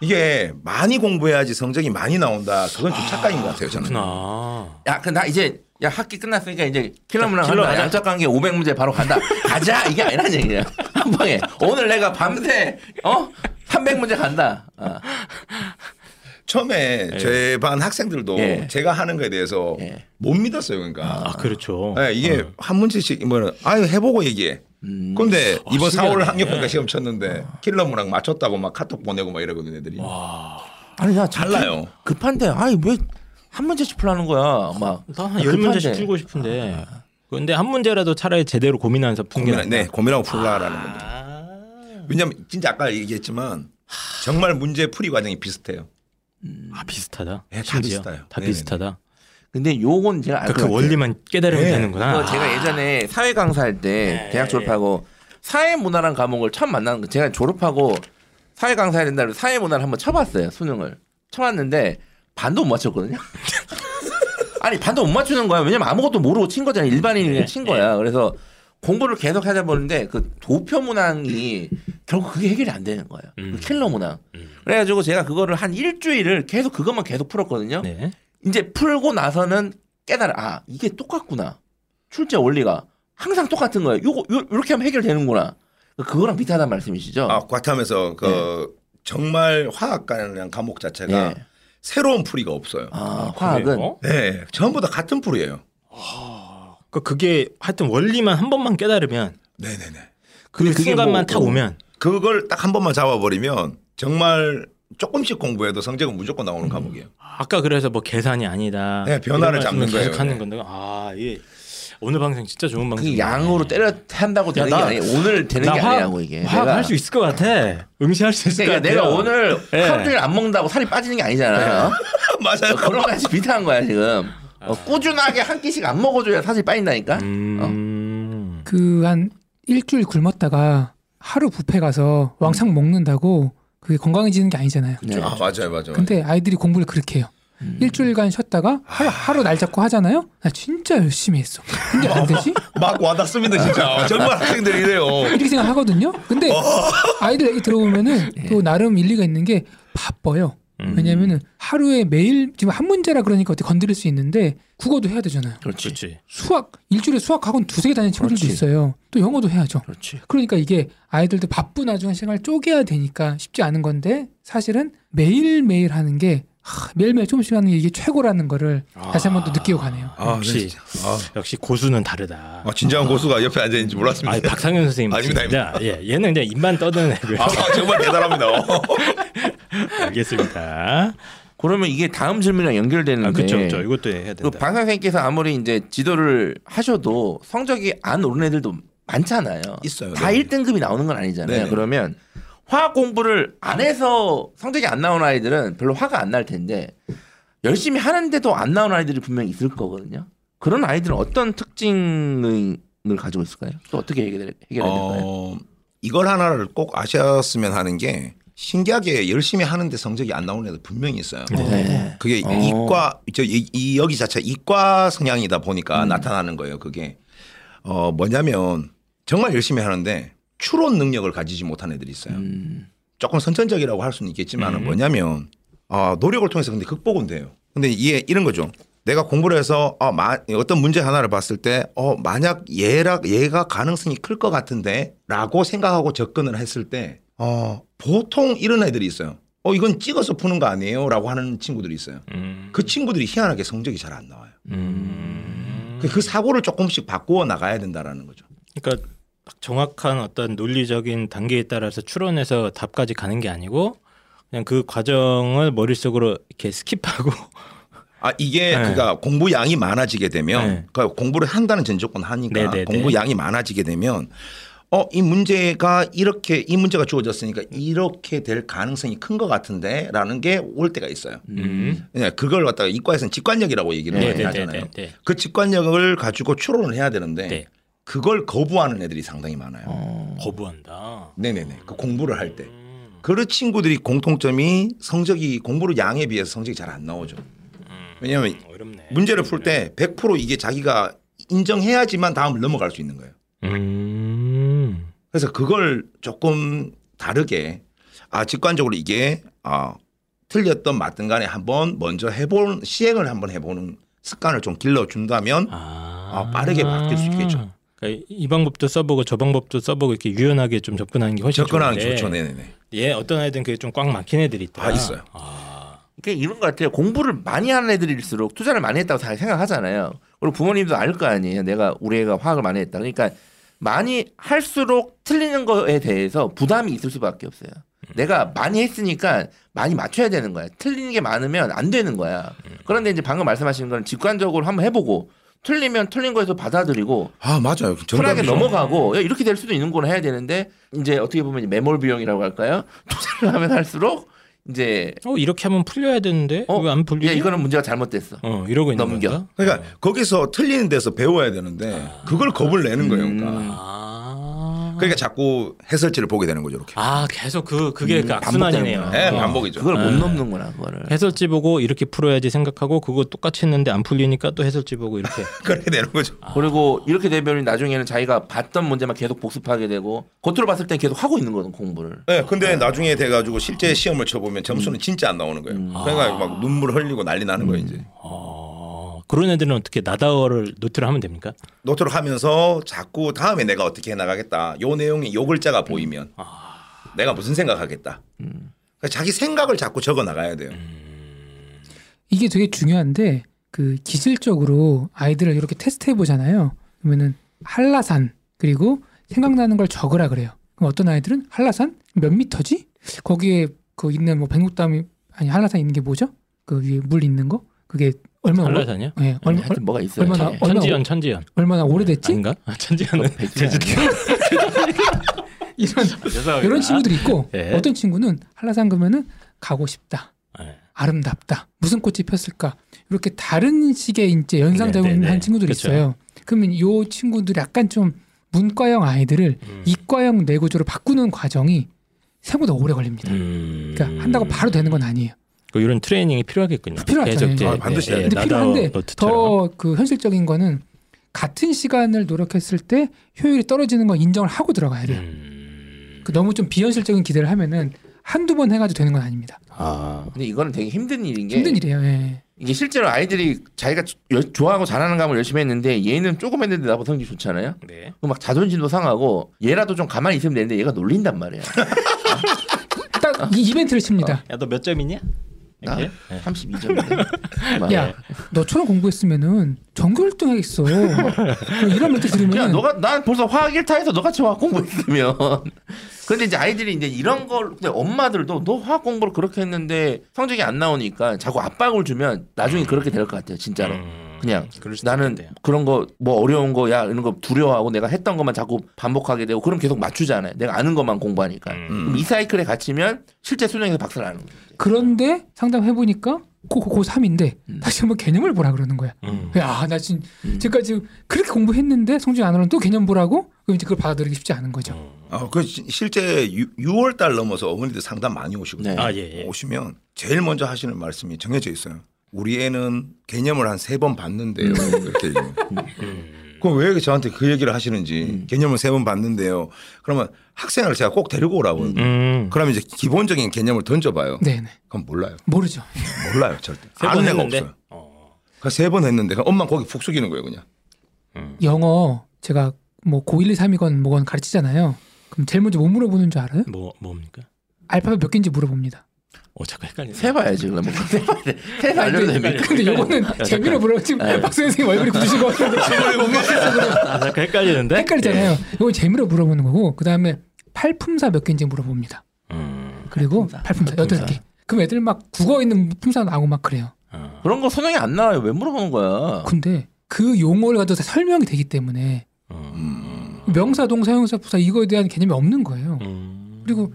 이게 많이 공부해야지 성적이 많이 나온다. 그건 좀 착각인 것 같아요. 저는. 그렇구나. 야, 그나 이제 야 학기 끝났으니까 이제 킬러 문항 킬러 한다. 양적 관계 500문제 바로 간다. 가자 이게 아니란 얘기야. 한 방에 오늘 내가 밤새 어 300문제 간다. 아, 처음에 제반 학생들도 예. 제가 하는 거에 대해서 예. 못 믿었어요. 그러니까. 아 그렇죠. 네, 이게 한 문제씩 뭐 아유 해보고 얘기해. 음. 근데 이번 신기하네. 4월 학력평가 시험 쳤는데 킬러무랑 맞췄다고 막 카톡 보내고 막 이러거든 애들이. 아니 야 달라요. 급한데 아니 왜 한 문제씩 풀라는 거야. 막 나한 급한데. 10문제씩 풀고 싶은데. 근데 한 문제라도 차라리 제대로 고민하면서 푸는 게 고민, 네, 고민하고 풀라라는 겁니다. 아. 왜냐면 진짜 아까 얘기했지만 정말 문제 풀이 과정이 비슷해요. 아 비슷하다. 네, 다. 비슷해요. 다 네네네. 비슷하다. 근데 요건 제가 알것 그러니까 그. 원리만 깨달으면 네. 되는구나. 그거 제가 예전에 사회 강사할 때 네. 대학 졸업하고 사회 문화란 과목을 처음 만나는 거 제가 졸업하고 사회 강사해야 된다고 사회 문화를 한번 쳐봤어요 수능을 쳐봤는데 반도 못 맞췄거든요. 아니 반도 못 맞추는 거야. 왜냐면 아무것도 모르고 친 거잖아요. 일반인이 그냥 친 거야. 그래서 공부를 계속 하다 보는데 그 도표 문항이 결국 그게 해결이 안 되는 거예요. 그 음. 킬러 문항. 그래가지고 제가 그거를 한 일주일을 계속 그것만 계속 풀었거든요. 네. 이제 풀고 나서는 깨달아 아 이게 똑같구나 출제 원리가 항상 똑같은 거예요 요거 요, 요렇게 하면 해결되는구나 그거랑 비슷하다는 말씀이시죠 아, 과탐에서 그 정말 화학과라는 과목 자체가 예. 새로운 풀이가 없어요. 아 화학은 그래요? 네, 전부 다 같은 풀이에요. 그 그게 하여튼 원리만 한 번만 깨달으면 네네네. 그 순간만 뭐- 딱 오면 그걸 딱 한 번만 잡아버리면 정말 조금씩 공부해도 성적은 무조건 나오는 과목이에요. 아까 그래서 뭐 계산이 아니다. 네, 변화를 잡는 말씀을 계속 거예요. 하는 네. 건데 아 이게 오늘 방송 진짜 좋은 방송. 그 양으로 때려 한다고 되는 나- 게 아니에요 오늘 되는 게 아니라고 이게 화학 할수 있을 것 같아. 응시할 수 있을 것 그러니까 같아. 내가 오늘 네. 하루 종일 안 먹는다고 살이 빠지는 게 아니잖아요 맞아요. 그런 거 같이 비슷한 거야 지금 어, 꾸준하게 한 끼씩 안 먹어줘야 사실 빠진다니까 음. 그한 일주일 굶었다가 하루 뷔페 가서 왕창 먹는다고 그게 건강해지는 게 아니잖아요. 네. 아 맞아요, 맞아요. 근데 아이들이 공부를 그렇게 해요. 일주일간 쉬었다가 하루, 하루 날 잡고 하잖아요. 나 진짜 열심히 했어. 근데 안 되지? 막 와닿습니다, 진짜. 정말 학생들이 이래요. 이렇게 생각하거든요. 근데 아이들 얘기 들어보면은 예. 또 나름 일리가 있는 게 바빠요. 음. 왜냐면은 하루에 매일 지금 한 문제라 그러니까 어떻게 건드릴 수 있는데 국어도 해야 되잖아요. 그렇지 그렇지. 수학 일주일에 수학 학원 두세 개 다니는 친구들도 그렇지. 있어요. 또 영어도 해야죠. 그렇지 그러니까 이게 아이들도 바쁜 와중에 시간을 쪼개야 되니까 쉽지 않은 건데 사실은 매일 매일 하는 게 하, 매일매일 조금씩 하는 게 이게 최고라는 거를 다시 한번또 느끼고 가네요. 아, 역시. 네, 진짜. 아, 역시 고수는 다르다. 아, 진정한 고수가 옆에 앉아 있는지 몰랐습니다. 아, 박상현 선생님 아닙니다, 진짜 예, 얘는 그냥 입만 떠드는 애고요. 아, 정말 대단합니다. 알겠습니다. 그러면 이게 다음 질문이랑 연결되는데 아, 그렇죠, 그렇죠. 이것도 해야 그 된다. 방 선생님께서 아무리 이제 지도를 하셔도 성적이 안 오른 애들도 많잖아요. 있어요. 다 네. 1등급이 나오는 건 아니잖아요. 네네. 그러면 화학 공부를 안 해서 성적이 안 나오는 아이들은 별로 화가 안 날 텐데 열심히 하는데도 안 나오는 아이들이 분명히 있을 거거든요. 그런 아이들은 어떤 특징을 가지고 있을까요? 또 어떻게 해결해, 해결해야 될까요? 어, 이걸 하나를 꼭 아셨으면 하는 게 신기하게 열심히 하는데 성적이 안 나오는 애들 분명히 있어요. 네. 그게 어. 이과 저 이, 이 여기 자체 이과 성향이다 보니까 음. 나타나는 거예요. 그게 어 뭐냐면 정말 열심히 하는데 추론 능력을 가지지 못한 애들이 있어요. 음, 조금 선천적이라고 할 수는 있겠지만 음. 은 뭐냐면 어, 노력을 통해서 근데 극복은 돼요. 근데 이게 이런 거죠. 내가 공부를 해서 어, 마, 어떤 문제 하나를 봤을 때 어, 만약 얘라 얘가 가능성이 클 것 같은데 라고 생각하고 접근을 했을 때 어, 보통 이런 애들이 있어요. 어 이건 찍어서 푸는 거 아니에요 라고 하는 친구들이 있어요. 음. 그 친구들이 희한하게 성적이 잘 안 나와요. 음. 그- 그 사고를 조금씩 바꾸어 나가야 된다라는 거죠. 그러니까 딱 정확한 어떤 논리적인 단계에 따라서 추론해서 답까지 가는 게 아니고 그냥 그 과정을 머릿속으로 이렇게 skip하고 아 이게 네. 그러니까 공부 양이 많아지게 되면 네. 그러니까 공부를 한다는 전 조건 하니까 네, 네, 네. 공부 양이 많아지게 되면 어 이 문제가 이렇게 이 문제가 주어졌으니까 이렇게 될 가능성이 큰 것 같은데라는 게 올 때가 있어요. 음. 그냥 그걸 갖다가 이과에서는 직관력이라고 얘기를 네, 많이 네, 하잖아요. 네, 네, 네. 그 직관력을 가지고 추론을 해야 되는데 네. 그걸 거부하는 애들이 상당히 많아요. 어. 거부한다. 네네네. 그 공부를 할 때. 음. 그런 친구들이 공통점이 성적이 공부를 양에 비해서 성적이 잘 안 나오죠. 왜냐하면 어렵네. 문제를 풀 때 100% 이게 자기가 인정해야지만 다음을 넘어갈 수 있는 거예요. 음. 그래서 그걸 조금 다르게 아 직관적으로 이게 아 틀렸던 맞든 간에 한번 먼저 해본 시행을 한번 해보는 습관을 좀 길러준다면 아, 아, 빠르게 바뀔 수 있겠죠. 그러니까 이 방법도 써보고 저 방법도 써보고 이렇게 유연하게 좀 접근하는 게 훨씬 접근하는 게 좋은데 좋죠. 네네네. 예, 어떤 애들은 그게 좀 꽉 막힌 애들이 있다. 아, 있어요. 아, 그러니까 이런 것 같아요. 공부를 많이 하는 애들일수록 투자를 많이 했다고 잘 생각하잖아요. 그리고 부모님도 알 거 아니에요. 내가 우리 애가 화학을 많이 했다. 그러니까 많이 할수록 틀리는 거에 대해서 부담이 있을 수밖에 없어요. 내가 많이 했으니까 많이 맞춰야 되는 거야. 틀리는 게 많으면 안 되는 거야. 그런데 이제 방금 말씀하신 건 직관적으로 한번 해보고 틀리면 틀린 거에서 받아들이고 아 맞아요. 쿨하게 정답이죠. 넘어가고 야, 이렇게 될 수도 있는 거는 해야 되는데 이제 어떻게 보면 매몰 비용이라고 할까요? 투자를 하면 할수록 이제 어 이렇게 하면 풀려야 되는데 어? 왜 안 풀리지? 야 이거는 문제가 잘못됐어. 어 이러고 있는 넘겨. 건가? 그러니까 거기서 틀리는 데서 배워야 되는데 그걸 겁을 내는 거예요. 그러니까. 아. 그러니까 자꾸 해설지를 보게 되는 거죠. 이렇게. 아 계속 그 그게 그 음, 악순환이네요. 반복되는구나. 네, 어. 반복이죠. 그걸 못 네. 넘는구나 그거를. 해설지 보고 이렇게 풀어야지 생각하고 그거 똑같이 했는데 안 풀리니까 또 해설지 보고 이렇게. 그렇게 되는 거죠. 그리고 이렇게 되면 나중에는 자기가 봤던 문제만 계속 복습하게 되고 겉으로 봤을 땐 계속 하고 있는 거든 공부를. 네, 근데 나중에 돼가지고 실제 시험을 쳐보면 점수는 진짜 안 나오는 거예요. 그러니까 막 눈물 흘리고 난리 나는 거예요 이제. 어, 그런 애들은 어떻게 나다어를 노트를 하면 됩니까? 노트를 하면서 자꾸 다음에 내가 어떻게 해나가겠다. 요 내용이 요 글자가 보이면 내가 무슨 생각하겠다. 그러니까 자기 생각을 자꾸 적어 나가야 돼요. 이게 되게 중요한데 그 기술적으로 아이들을 이렇게 테스트 해 보잖아요. 그러면은 한라산 그리고 생각나는 걸 적으라 그래요. 그럼 어떤 아이들은 한라산 몇 미터지? 거기에 그 있는 뭐 백록담이 아니 한라산 있는 게 뭐죠? 그 위에 물 있는 거? 그게 얼마나 오래- 한라산이요? 예, 얼마, 하여튼 뭐가 있어요. 얼마나- 참. 얼마- 천지연 천지연 얼마나 오래됐지? 아닌가? 아, 천지연은 제주도 이런 죄송합니다. 이런 친구들이 있고 예. 어떤 친구는 한라산 가면은 가고 싶다. 예. 아름답다. 무슨 꽃이 폈을까? 이렇게 다른 식의 이제 연상작용을 네, 네, 한 네. 친구들이 그렇죠. 있어요. 그러면 요 친구들이 약간 좀 문과형 아이들을 음. 이과형 내구조로 바꾸는 과정이 생각보다 오래 걸립니다. 음. 그러니까 한다고 바로 되는 건 아니에요. 그 이런 트레이닝이 필요하겠군요. 필요하죠. 예. 아, 반드시 예, 돼요. 근데 필요한데. 더 그 현실적인 거는 같은 시간을 노력했을 때 효율이 떨어지는 건 인정을 하고 들어가야 돼요. 음. 그 너무 좀 비현실적인 기대를 하면은 한두 번 해가지고 되는 건 아닙니다. 아. 근데 이거는 되게 힘든 일인 게 힘든 일이에요. 예. 이게 실제로 아이들이 자기가 여- 좋아하고 잘하는 과목을 열심히 했는데 얘는 조금 했는데 나보다 성적이 좋잖아요. 네. 그럼 막 자존심도 상하고 얘라도 좀 가만히 있으면 되는데 얘가 놀린단 말이야. 딱 이 이벤트를 칩니다. 야 너 몇 점이냐? 나 이렇게? 예. 32점인데. 야, 너처럼 공부했으면은 전교 1등 하겠어. 이런 멘트 야, 들으면 너가 난 벌써 화학 1타에서 너같이 화학 공부했으면. 근데 이제 아이들이 이제 이런 걸 근데 엄마들도 너 화학 공부를 그렇게 했는데 성적이 안 나오니까 자꾸 압박을 주면 나중에 그렇게 될 것 같아요, 진짜로. 음. 그냥 그럴 수도 나는 있겠네요. 그런 거 뭐 어려운 거야 이런 거 두려워하고 내가 했던 것만 자꾸 반복하게 되고 그럼 계속 맞추잖아요. 내가 아는 것만 공부하니까. 음. 그럼 이 사이클에 갇히면 실제 수능에서 박살 나는 거예요. 그런데 상담해 보니까 고고 3인데 음. 다시 한번 개념을 보라 그러는 거야. 음. 야, 나 지금 지금까지 그렇게 공부했는데 성적이 안 오르면 또 개념 보라고? 그럼 이제 그걸 받아들이기 쉽지 않은 거죠. 아, 그 시- 실제 6 월 달 넘어서 어머니들 상담 많이 오시거든요. 네. 아, 예, 예. 오시면 제일 먼저 하시는 말씀이 정해져 있어요. 우리 애는 개념을 한 세 번 봤는데요. 이렇게 얘기해요. 그럼 왜 저한테 그 얘기를 하시는지 개념을 세 번 봤는데요. 그러면 학생을 제가 꼭 데리고 오라고. 음. 그러면 이제 기본적인 개념을 던져봐요. 네네. 그럼 몰라요. 모르죠. 몰라요 절대. 세번 아는 애가? 없어요. 그러니까 세번 했는데 엄마 거기 푹 숙이는 거예요 그냥. 영어 제가 뭐 고1, 2, 3이건 뭐건 가르치잖아요. 그럼 제일 먼저 뭐 물어보는 줄 알아요? 뭐 뭡니까? 알파벳 몇 개인지 물어봅니다. 어 잠깐 헷갈리네. 세봐야지 그러면 세봐 됩니까? 근데 요거는 재미로 물어 지금 박수 선생님 얼굴이 굳으신 것 같은데 아 잠깐 헷갈리는데. 헷갈리잖아요. 이거 재미로 물어보는 거고 그 다음에 팔품사 몇 개인지 물어봅니다. 음. 그리고 팔품사. 여덟 개. 그럼 애들 막 국어 있는 품사 나오고 막 그래요. 어. 그런 거 소명이 안 나와요. 왜 물어보는 거야? 근데 그 용어를 가지고 다 설명이 되기 때문에 음. 명사, 동사, 형사, 부사 이거에 대한 개념이 없는 거예요. 음. 그리고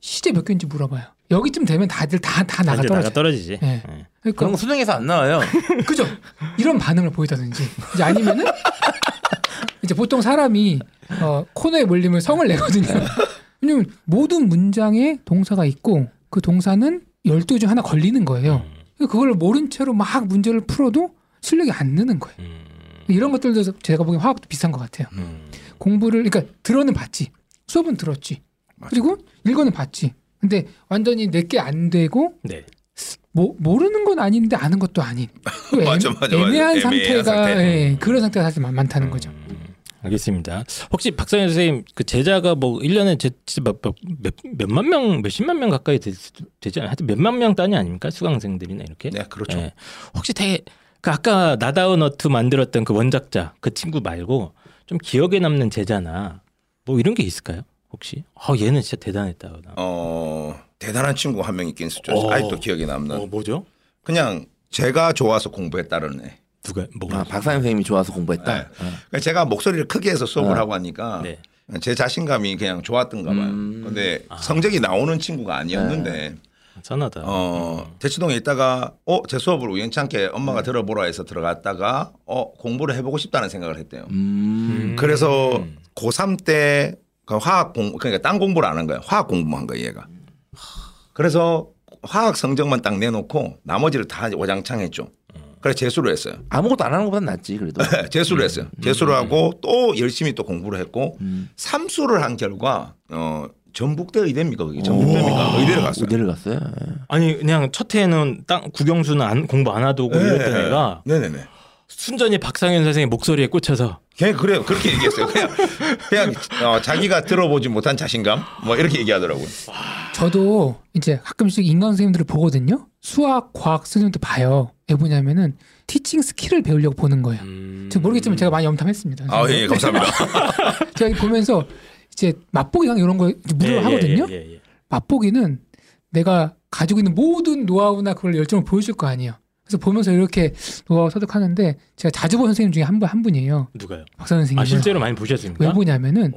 시제 몇 개인지 물어봐요. 여기쯤 되면 다들 다 다 나가 떨어져. 나가 떨어지지. 예. 예. 그러니까 그런 거 수능에서 안 나와요. 그죠? 이런 반응을 보이다든지 이제 아니면은 이제 보통 사람이 어, 코너에 몰리면 성을 내거든요. 왜냐면 모든 문장에 동사가 있고 그 동사는 12개 중 하나 걸리는 거예요. 그러니까 그걸 모른 채로 막 문제를 풀어도 실력이 안 느는 거예요. 음. 이런 것들도 제가 보기엔 화학도 비슷한 것 같아요. 음. 공부를 그러니까 들어는 봤지. 수업은 들었지. 그리고 읽어는 봤지. 근데 완전히 내게 안 되고 네. 뭐 모르는 건 아닌데 아는 것도 아닌 그 애매- 맞아, 맞아, 맞아. 애매한 애매한 상태가 상태. 예, 그런 상태가 사실 많, 많다는 거죠. 음, 알겠습니다. 혹시 박상현 선생님 그 제자가 뭐 1년에 제, 몇, 몇, 몇, 몇만 명, 몇십만 명 가까이 되, 지 않아요? 하여튼 몇만 명 단위 아닙니까? 수강생들이나 이렇게. 네 그렇죠. 예. 혹시 되게 그 아까 나다운 어트 만들었던 그 원작자 그 친구 말고 좀 기억에 남는 제자나 뭐 이런 게 있을까요? 혹시? 어 얘는 진짜 대단했다. 어 대단한 친구 한 명 있긴 있었죠. 어. 아직도 기억에 남는. 어 뭐죠? 그냥 제가 좋아서 공부했다는 애. 누가 뭐가? 아, 박사님 선생님이 좋아서 공부했다. 네. 그러니까 제가 목소리를 크게 해서 수업을 어. 하고 하니까 네. 제 자신감이 그냥 좋았던가 봐요. 음. 근데 성적이 나오는 친구가 아니었는데 선하다. 어 대치동에 있다가 어 제 수업을 우연찮게 엄마가 들어보라 해서 들어갔다가 어 공부를 해보고 싶다는 생각을 했대요. 음. 그래서 고3 때 그 화학 공 그러니까 딴 공부를 안 한 거예요. 화학 공부한 거예요, 얘가. 그래서 화학 성적만 딱 내놓고 나머지를 다 와장창 했죠. 그래서 재수를 했어요. 아무것도 안 하는 것보다 낫지 그래도. 재수를 했어요. 재수를 하고 또 열심히 또 공부를 했고 음. 삼수를 한 결과 어 전북대 의대입니까 그게 전북대입니까 의대를 갔어요. 의대를 갔어요. 아니 그냥 첫 해에는 땅 국영수는 안, 공부 안 하도고 이랬던 애가 네네네. 순전히 박상현 선생의 목소리에 꽂혀서 그냥 그래 그렇게 얘기했어요. 그냥 그냥 어, 자기가 들어보지 못한 자신감 뭐 이렇게 얘기하더라고요. 저도 이제 가끔씩 인강 선생님들을 보거든요. 수학, 과학 선생님도 봐요. 왜 보냐면은 teaching skill을 배우려고 보는 거예요. 음... 제가 모르겠지만 제가 많이 염탐했습니다. 아 예 감사합니다. 제가 보면서 이제 맛보기랑 이런 거 이제 무료로 예, 하거든요. 예, 예, 예. 맛보기는 내가 가지고 있는 모든 노하우나 그걸 열정을 보여줄 거 아니에요. 그래서 보면서 이렇게 노하우 터득하는데 제가 자주 본 선생님 중에 한 분 한 분이에요. 누가요? 박사 선생님. 아 실제로 많이 보셨습니까? 왜 보냐면은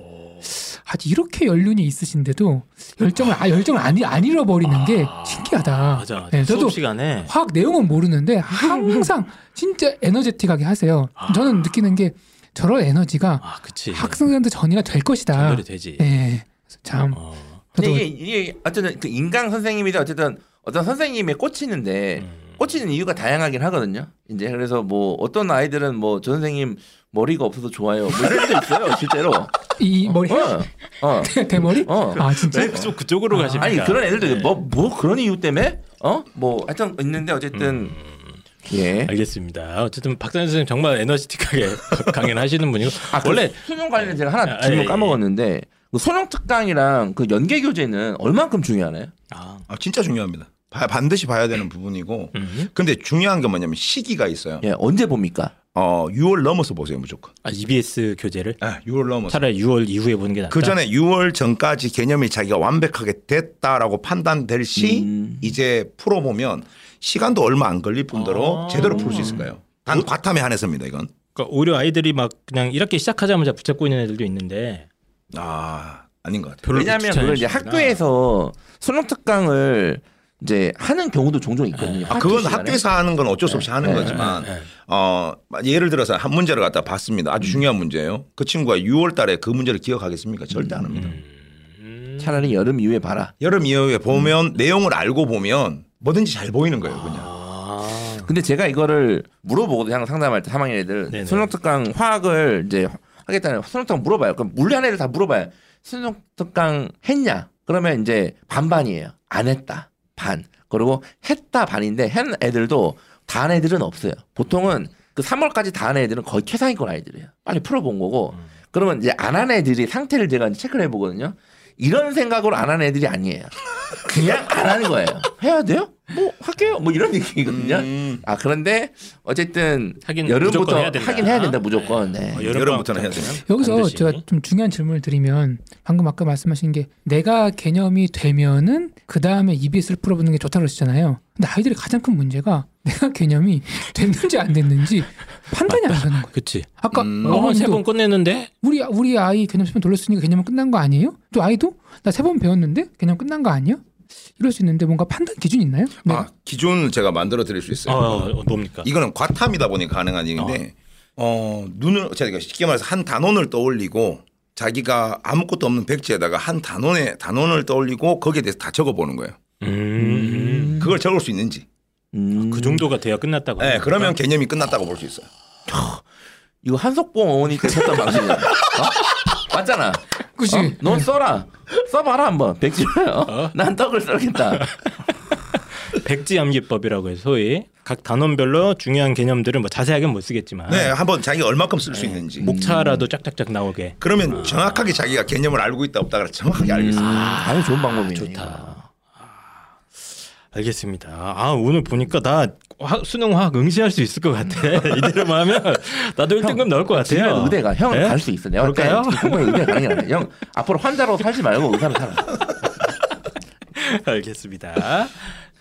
아직 이렇게 연륜이 있으신데도 열정을 아 열정을 안, 안 잃어버리는 게 신기하다. 맞아. 맞아. 네, 저도 수업 시간에 화학 내용은 모르는데 항상 진짜 에너제틱하게 하세요. 저는 느끼는 게 저런 에너지가 아 그치. 학생들한테 전이가 될 것이다. 전달이 되지. 네. 참 어. 근데 이게, 이게 어쨌든 그 인강 선생님이든 어쨌든 어떤 선생님에 꽂히는데 음. 꽂히는 이유가 다양하긴 하거든요. 이제 그래서 뭐 어떤 아이들은 뭐저 선생님 머리가 없어서 좋아요. 뭐 이런 데 있어요, 실제로. 이 머리 어, 어, 대머리? 어. 아 진짜? 네, 그쪽 그쪽으로 가십니까? 아니 그런 애들도 네. 뭐뭐 그런 이유 때문에 어 뭐 하여튼 있는데 어쨌든 예. 음. 알겠습니다. 어쨌든 박상현 선생님 정말 에너지틱하게 강연하시는 분이고 아, 원래 원래 수능 관련 제가 하나 아, 질문 예, 예. 까먹었는데 그 수능 특강이랑 그 연계 교재는 얼만큼 중요하나요? 아, 아, 진짜 중요합니다. 봐- 반드시 봐야 되는 부분이고 음. 근데 중요한 건 뭐냐면 시기가 있어요. 예, 언제 봅니까? 어 6월 넘어서 보세요 무조건. 아, EBS 교재를 아, 6월 넘어서. 차라리 6월 이후에 보는 게 낫다. 그 전에 6월 전까지 개념이 자기가 완벽하게 됐다라고 판단될 시 음. 이제 풀어보면 시간도 얼마 안 걸릴 뿐더러 아. 제대로 풀 수 있을 거예요. 단 과탐에 한해서입니다 이건. 그러니까 오히려 아이들이 막 그냥 이렇게 시작하자마자 붙잡고 있는 애들도 있는데 아 아닌 것 같아요. 왜냐하면 그걸 이제 학교에서 수능 특강을 이제 하는 경우도 종종 있거든요. 아, 그건 시간에. 학교에서 하는 건 어쩔 수 없이 하는 네, 거지만 네, 네. 어 예를 들어서 한 문제를 갖다 봤습니다. 아주 중요한 문제예요. 그 친구가 6월 달에 그 문제를 기억하겠습니까? 절대 안 합니다. 음. 차라리 여름 이후에 봐라. 여름 이후에 보면 내용을 알고 보면 뭐든지 잘 보이는 거예요. 그냥. 아. 근데 제가 이거를 물어보거든요. 항상 상담할 때 3학년 애들 네네. 수능 특강 화학을 이제 하겠다는 수능 특강 물어봐요. 그럼 물리한 애들 다 물어봐요. 수능 특강 했냐? 그러면 이제 반반이에요. 안 했다. 반. 그리고 했다 반인데 한 애들도 다 한 애들은 없어요. 보통은 그 3월까지 다 한 애들은 거의 최상위권 아이들이에요. 빨리 풀어본 거고. 그러면 이제 안 한 애들이 상태를 제가 체크를 해보거든요. 이런 생각으로 안 한 애들이 아니에요. 그냥 안 하는 거예요. 해야 돼요? 뭐 할게요. 뭐 이런 얘기거든요. 음. 아 그런데 어쨌든 하긴 여름부터 해야 된다. 하긴 해야 된다 무조건. 네. 어, 여름 부터는 해야 돼요. 여기서 반드시. 제가 좀 중요한 질문을 드리면 방금 아까 말씀하신 게 내가 개념이 되면은 그 다음에 EBS를 풀어보는 게 좋다고 그러셨잖아요. 근데 아이들의 가장 큰 문제가 내가 개념이 됐는지 안 됐는지 판단이 안 가는 거예요. 그치. 아까 음. 어, 세번 끝냈는데 우리 우리 아이 개념 시험 돌렸으니까 개념은 끝난 거 아니에요? 또 아이도 나 세 번 배웠는데 개념 끝난 거 아니야? 이럴 수 있는데 뭔가 판단 기준 있나요? 네. 아 기준 제가 만들어 드릴 수 있어요. 어, 어, 뭡니까? 이거는 과탐이다 보니 가능한 얘기인데 어, 눈을 제가 쉽게 말해서 한 단원을 떠올리고 자기가 아무것도 없는 백지에다가 한 단원에 단원을 떠올리고 거기에 대해서 다 적어보는 거예요. 음. 그걸 적을 수 있는지. 음, 그 정도가 돼야 끝났다고. 네, 그러면 개념이 끝났다고 볼 수 있어요. 이거 한석봉 어머니 때 썼던 방식이야. 어? 맞잖아. 그치? 어? 넌 써라. 써봐라 한번. 백지를. 어? 난 떡을 썰겠다. 백지암기법이라고 해서 소위 각 단원별로 중요한 개념들은 뭐 자세하게는 못 쓰겠지만 네, 한번 자기가 얼마큼 쓸 수 있는지. 목차라도 짝짝짝 나오게. 그러면 정확하게 자기가 개념을 알고 있다 없다 정확하게 알고 있어요. 아, 아주 좋은 방법이네. 좋다. 알겠습니다. 아 오늘 보니까 나 화- 수능 화학 응시할 수 있을 것 같아. 이대로만 하면 나도 1등급 나올 것 같아요. 의대가 형 예? 갈수 있어. 내가 그럴까요? 정말 의대 가는 게 아니야. 형 앞으로 환자로 살지 말고 의사로 살아. 알겠습니다.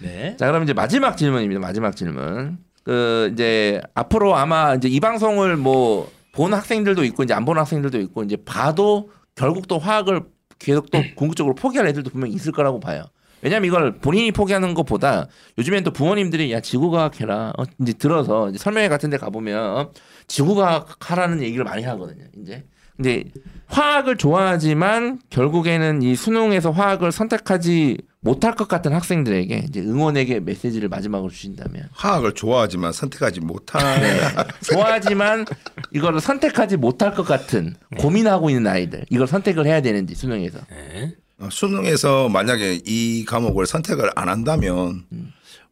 네. 자, 그럼 이제 마지막 질문입니다. 마지막 질문. 그 이제 앞으로 아마 이제 이 방송을 뭐 본 학생들도 있고 이제 안 본 학생들도 있고 이제 봐도 결국 또 화학을 계속 또 궁극적으로 포기할 애들도 분명히 있을 거라고 봐요. 왜냐면 이걸 본인이 포기하는 것보다 요즘엔 또 부모님들이 야 지구과학 해라 어, 이제 들어서 이제 설명회 같은 데 가보면 어, 지구과학 하라는 얘기를 많이 하거든요. 이제 근데 화학을 좋아하지만 결국에는 이 수능에서 화학을 선택하지 못할 것 같은 학생들에게 이제 응원에게 메시지를 마지막으로 주신다면 화학을 좋아하지만 선택하지 못한 네. 좋아하지만 이거를 선택하지 못할 것 같은 고민하고 있는 아이들 이걸 선택을 해야 되는지 수능에서 네. 어, 수능에서 만약에 이 과목을 선택을 안 한다면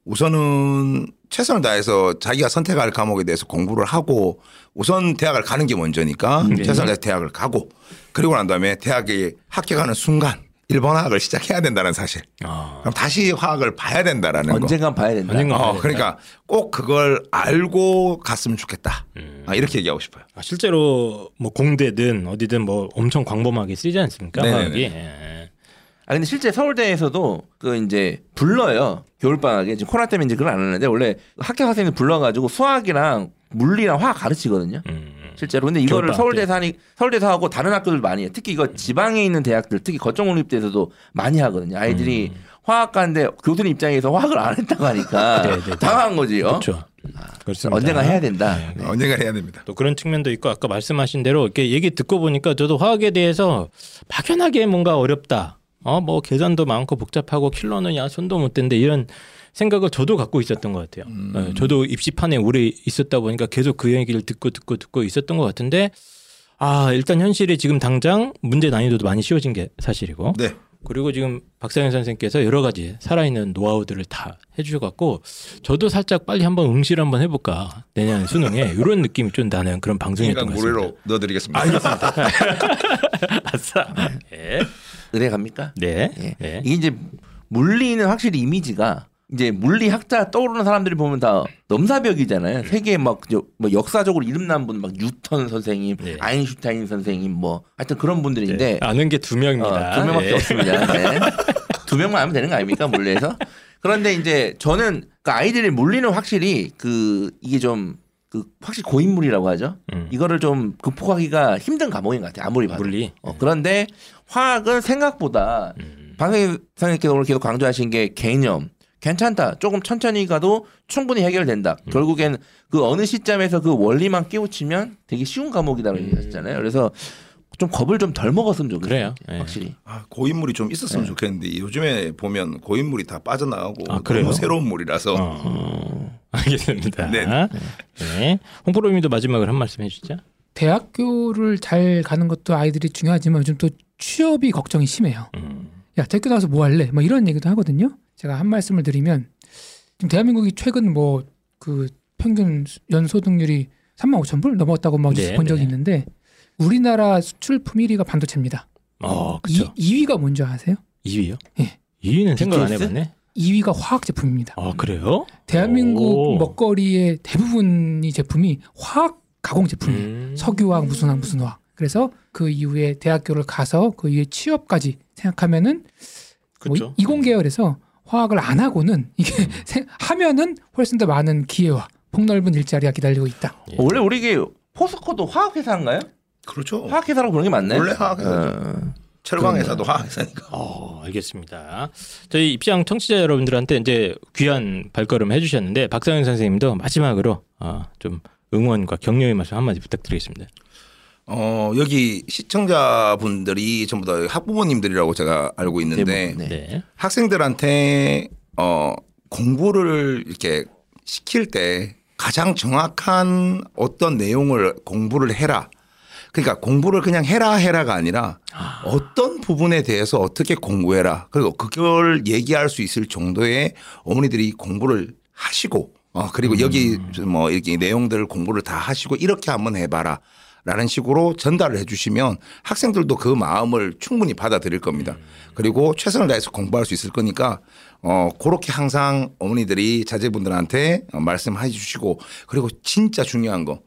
우선은 최선을 다해서 자기가 선택할 과목에 대해서 공부를 하고 우선 대학을 가는 게 먼저니까 네. 최선을 다해서 대학을 가고 그리고 난 다음에 대학에 합격하는 순간 일본 화학을 시작해야 된다는 사실. 아, 그럼 다시 화학을 봐야 된다라는 거. 언젠간 봐야 된다. 언젠간 봐야 어, 그러니까 꼭 그걸 알고 갔으면 좋겠다. 음. 아, 이렇게 얘기하고 싶어요. 아, 실제로 뭐 공대든 어디든 뭐 엄청 광범하게 쓰지 않습니까? 네네네. 화학이. 예. 아 근데 실제 서울대에서도 그 이제 불러요 겨울방학에 지금 코로나 때문에 이제 그걸 안 하는데 원래 학교 학생들 불러가지고 수학이랑 물리랑 화학 가르치거든요. 음. 실제로 근데 이거를 서울대에서 하니 서울대에서 하고 다른 학교들 많이 해요. 특히 이거 지방에 있는 대학들 특히 거점공립대에서도 많이 하거든요. 아이들이 화학과인데 교수님 입장에서 화학을 안 했다고 하니까 네, 네, 네. 당황한 거지. 어? 그렇죠. 그렇습니다. 언젠가 해야 된다. 네. 언젠가 해야 됩니다. 또 그런 측면도 있고 아까 말씀하신 대로 이렇게 얘기 듣고 보니까 저도 화학에 대해서 막연하게 뭔가 어렵다. 어 뭐 계산도 많고 복잡하고 킬러는 야 손도 못 댄데 이런 생각을 저도 갖고 있었던 것 같아요. 네, 저도 입시판에 오래 있었다 보니까 계속 그 얘기를 듣고 듣고 듣고 있었던 것 같은데 아 일단 현실이 지금 당장 문제 난이도도 많이 쉬워진 게 사실이고 네. 그리고 지금 박상현 선생님께서 여러 가지 살아있는 노하우들을 다 해주셔갖고 저도 살짝 빨리 한번 응시를 한번 해볼까 내년 수능에 이런 느낌이 좀 나는 그런 방송이었던 것 같습니다. 모래로 넣어드리겠습니다. 알겠습니다. 아싸. 네. 의대 갑니까? 네. 예. 네. 이게 이제 물리는 확실히 이미지가 이제 물리학자 떠오르는 사람들이 보면 다 넘사벽이잖아요. 세계 막 뭐 역사적으로 이름난 분 막 뉴턴 선생님, 네. 아인슈타인 선생님 뭐 하여튼 그런 분들인데 네. 아는 게 두 명입니다. 어, 두 명밖에 네. 없습니다. 네. 두 명만 하면 되는 거 아닙니까 물리에서? 그런데 이제 저는 그 아이들의 물리는 확실히 그 이게 좀 그 확실히 고인물이라고 하죠. 음. 이거를 좀 극복하기가 힘든 과목인 것 같아요. 아무리 봐도. 물리. 어, 그런데 화학은 생각보다 음. 방송님께서 오늘 계속 강조하신 게 개념 괜찮다. 조금 천천히 가도 충분히 해결된다. 음. 결국엔 그 어느 시점에서 그 원리만 깨우치면 되게 쉬운 과목이다라고 음. 얘기하셨잖아요. 그래서 좀 겁을 좀 덜 먹었으면 좋겠어요. 그래요. 예. 확실히. 아, 고인물이 좀 있었으면 네. 좋겠는데 요즘에 보면 고인물이 다 빠져나가고 아, 그래요? 너무 새로운 물이라서 어, 알겠습니다. 네. 네. 홍프로님도 마지막으로 한 말씀 해주시죠. 대학교를 잘 가는 것도 아이들이 중요하지만 요즘 또 취업이 걱정이 심해요. 음. 야 대학교 나와서 뭐 할래? 뭐 이런 얘기도 하거든요. 제가 한 말씀을 드리면 지금 대한민국이 최근 뭐 그 평균 연소득률이 3만 5천 불 넘었다고 막 네, 본 적이 네. 있는데 우리나라 수출품 1위가 반도체입니다. 어, 그렇죠. 2, 위가 뭔지 아세요? 2위요? 예. 2위는 생각 안? 해봤네. 2위가 화학 제품입니다. 아 그래요? 대한민국 오. 먹거리의 대부분이 제품이 화학 가공 제품이에요. 음. 석유화학 무슨 화학 무슨 화학. 그래서 그 이후에 대학교를 가서 그 이후에 취업까지 생각하면은 뭐 그렇죠. 이공 계열에서 화학을 안 하고는 이게 세- 하면은 훨씬 더 많은 기회와 폭넓은 일자리가 기다리고 있다. 예. 원래 우리 이게 포스코도 화학 회사인가요? 그렇죠. 화학 회사라고 부르는 게 맞나요? 원래 화학 회사죠. 어. 철강 회사도 화학 회사니까. 어, 알겠습니다. 저희 입장 청취자 여러분들한테 이제 귀한 발걸음 해주셨는데 박상현 선생님도 마지막으로 어, 좀 응원과 격려의 말씀 한마디 부탁드리겠습니다. 어, 여기 시청자분들이 전부 다 학부모님들이라고 제가 알고 있는데 대부분, 네. 네. 학생들한테 어, 공부를 이렇게 시킬 때 가장 정확한 어떤 내용을 공부를 해라. 그러니까 공부를 그냥 해라 해라가 아니라 어떤 부분에 대해서 어떻게 공부해라. 그리고 그걸 얘기할 수 있을 정도의 어머니들이 공부를 하시고 어 그리고 여기 뭐 이렇게 내용들을 공부를 다 하시고 이렇게 한번 해봐라. 라는 식으로 전달을 해 주시면 학생들도 그 마음을 충분히 받아들일 겁니다. 그리고 최선을 다해서 공부할 수 있을 거니까 어 그렇게 항상 어머니들이 자제분들한테 어, 말씀해 주시고 그리고 진짜 중요한 거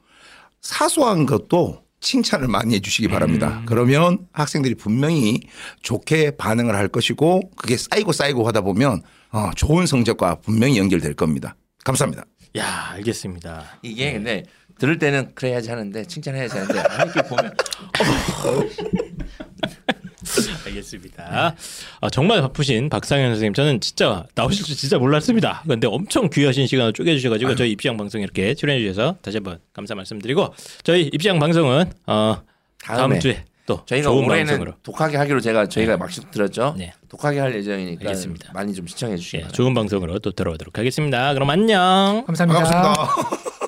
사소한 것도 칭찬을 많이 해 주시기 바랍니다. 그러면 학생들이 분명히 좋게 반응을 할 것이고 그게 쌓이고 쌓이고 하다 보면 어, 좋은 성적과 분명히 연결될 겁니다. 감사합니다. 야 알겠습니다. 이게 근데 들을 때는 그래야지 하는데 칭찬해야지 하는데 안 이렇게 보면 알겠습니다. 아, 정말 바쁘신 박상현 선생님 저는 진짜 나오실 줄 진짜 몰랐습니다. 근데 엄청 귀하신 시간을 쪼개주셔가지고 저희 입시장 방송 이렇게 출연해 주셔서 다시 한번 감사 말씀드리고 저희 입시장 방송은 어, 다음 다음에 주에 또 저희가 좋은 올해는 방송으로 독하게 하기로 제가 저희가 막식 들었죠. 네. 독하게 할 예정이니까 알겠습니다. 많이 좀 시청해 주시기 예, 바랍니다. 좋은 방송으로 또 들어오도록 하겠습니다. 그럼 안녕. 감사합니다. 반갑습니다.